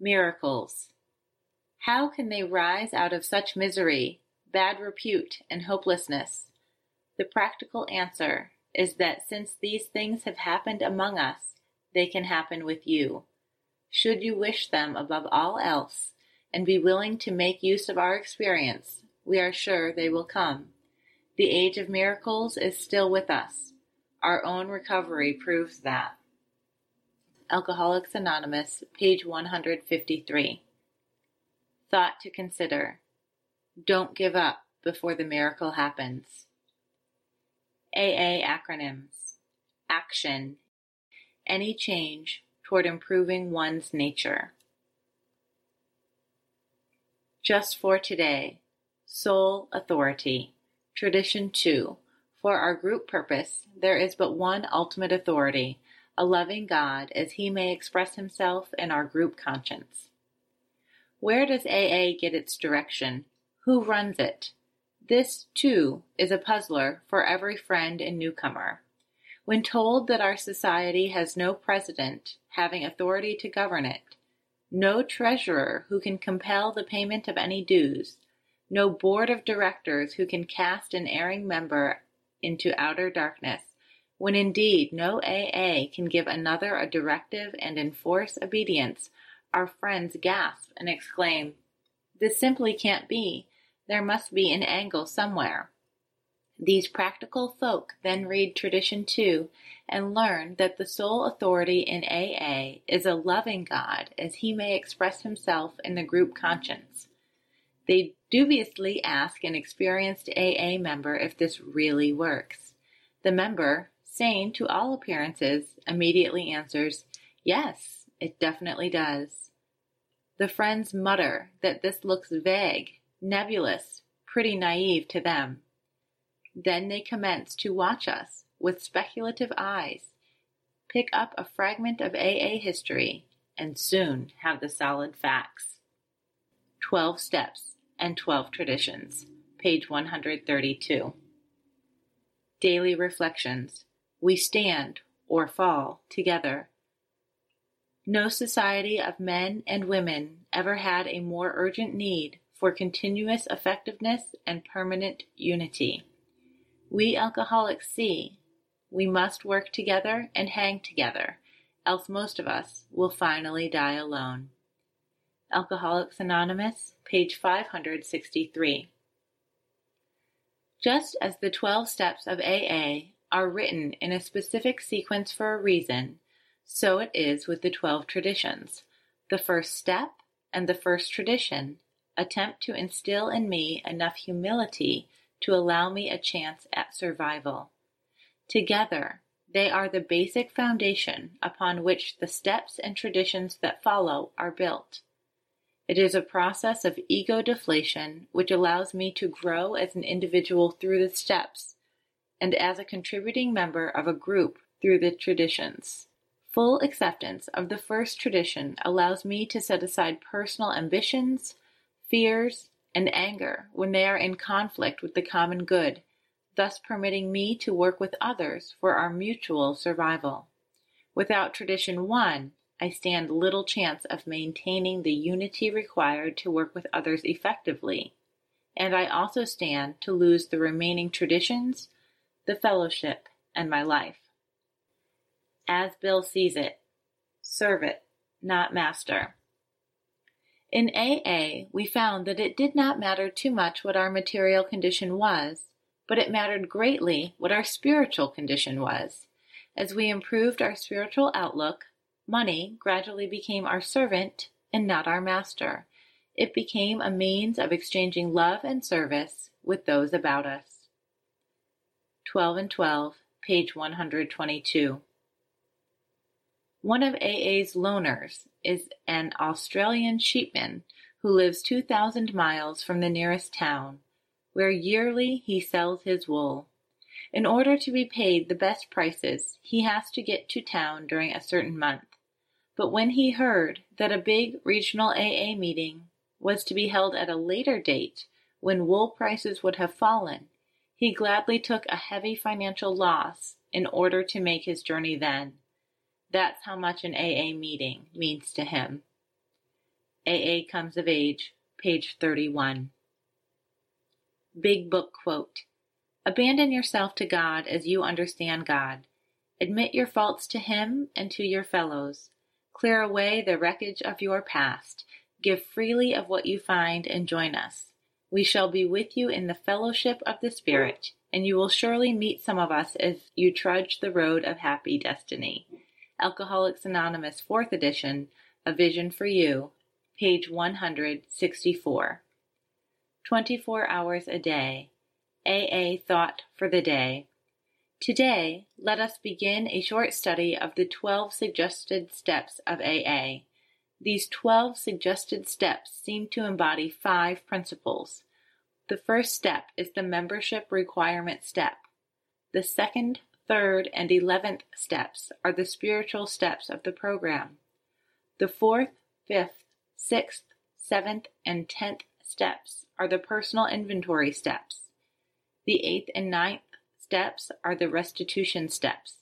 Miracles. How can they rise out of such misery, bad repute, and hopelessness? The practical answer is that since these things have happened among us, they can happen with you. Should you wish them above all else, and be willing to make use of our experience, we are sure they will come. The age of miracles is still with us. Our own recovery proves that. Alcoholics Anonymous, page 153. Thought to consider. Don't give up before the miracle happens. AA acronyms. Action. Any change toward improving one's nature. Just for today. Sole authority. Tradition 2. For our group purpose, there is but one ultimate authority, a loving God, as he may express himself in our group conscience. Where does AA get its direction? Who runs it? This, too, is a puzzler for every friend and newcomer. When told that our society has no president having authority to govern it, no treasurer who can compel the payment of any dues, no board of directors who can cast an erring member into outer darkness, when indeed no AA can give another a directive and enforce obedience, our friends gasp and exclaim, This simply can't be. There must be an angle somewhere. These practical folk then read Tradition 2 and learn that the sole authority in AA is a loving God as he may express himself in the group conscience. They dubiously ask an experienced AA member if this really works. The member, sane to all appearances, immediately answers, Yes, it definitely does. The friends mutter that this looks vague, nebulous, pretty naive to them. Then they commence to watch us with speculative eyes, pick up a fragment of AA history, and soon have the solid facts. Twelve Steps and Twelve Traditions, page 132. Daily Reflections. We stand or fall together. No society of men and women ever had a more urgent need for continuous effectiveness and permanent unity. We alcoholics see we must work together and hang together, else most of us will finally die alone. Alcoholics Anonymous, page 563. Just as the 12 steps of AA are written in a specific sequence for a reason, so it is with the 12 traditions. The first step and the first tradition attempt to instill in me enough humility to allow me a chance at survival. Together, they are the basic foundation upon which the steps and traditions that follow are built. It is a process of ego deflation which allows me to grow as an individual through the steps and as a contributing member of a group through the traditions. Full acceptance of the first tradition allows me to set aside personal ambitions, fears, and anger when they are in conflict with the common good, thus permitting me to work with others for our mutual survival. Without tradition one, I stand little chance of maintaining the unity required to work with others effectively, and I also stand to lose the remaining traditions, the fellowship, and my life. As Bill sees it, servant, not master. In AA, we found that it did not matter too much what our material condition was, but it mattered greatly what our spiritual condition was. As we improved our spiritual outlook, money gradually became our servant and not our master. It became a means of exchanging love and service with those about us. 12 and 12, page 122. One of AA's loners is an Australian sheepman who lives 2,000 miles from the nearest town, where yearly he sells his wool. In order to be paid the best prices, he has to get to town during a certain month. But when he heard that a big regional AA meeting was to be held at a later date, when wool prices would have fallen, he gladly took a heavy financial loss in order to make his journey then. That's how much an AA meeting means to him. AA Comes of Age, page 31. Big Book Quote Abandon yourself to God as you understand God. Admit your faults to Him and to your fellows. Clear away the wreckage of your past. Give freely of what you find and join us. We shall be with you in the fellowship of the Spirit, and you will surely meet some of us as you trudge the road of happy destiny. Alcoholics Anonymous, 4th edition, A Vision for You, page 164. 24 hours a day. AA Thought for the Day. Today, let us begin a short study of the 12 suggested steps of AA. These 12 suggested steps seem to embody five principles. The first step is the membership requirement step. The second, third, and eleventh steps are the spiritual steps of the program. The fourth, fifth, sixth, seventh, and tenth steps are the personal inventory steps. The eighth and ninth steps are the restitution steps.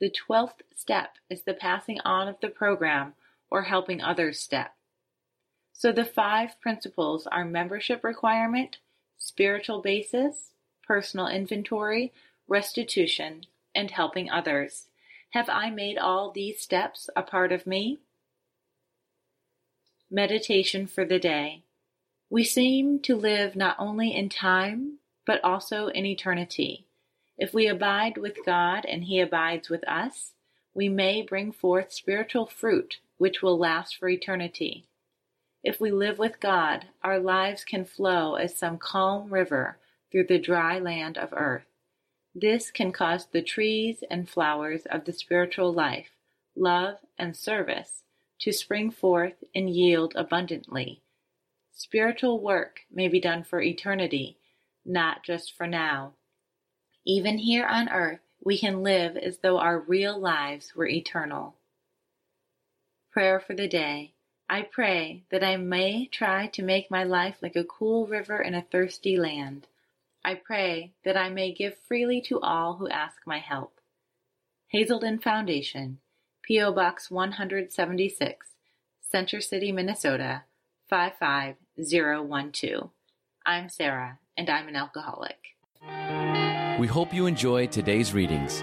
The twelfth step is the passing on of the program or helping others step. So the five principles are membership requirement, spiritual basis, personal inventory, restitution, and helping others. Have I made all these steps a part of me? Meditation for the day. We seem to live not only in time, but also in eternity. If we abide with God and He abides with us, we may bring forth spiritual fruit which will last for eternity. If we live with God, our lives can flow as some calm river through the dry land of earth. This can cause the trees and flowers of the spiritual life, love, and service to spring forth and yield abundantly. Spiritual work may be done for eternity not just for now. Even here on earth, we can live as though our real lives were eternal. Prayer for the day. I pray that I may try to make my life like a cool river in a thirsty land. I pray that I may give freely to all who ask my help. Hazelden Foundation, P.O. Box 176, Center City, Minnesota 55012. I'm Sarah and I'm an alcoholic. We hope you enjoyed today's readings.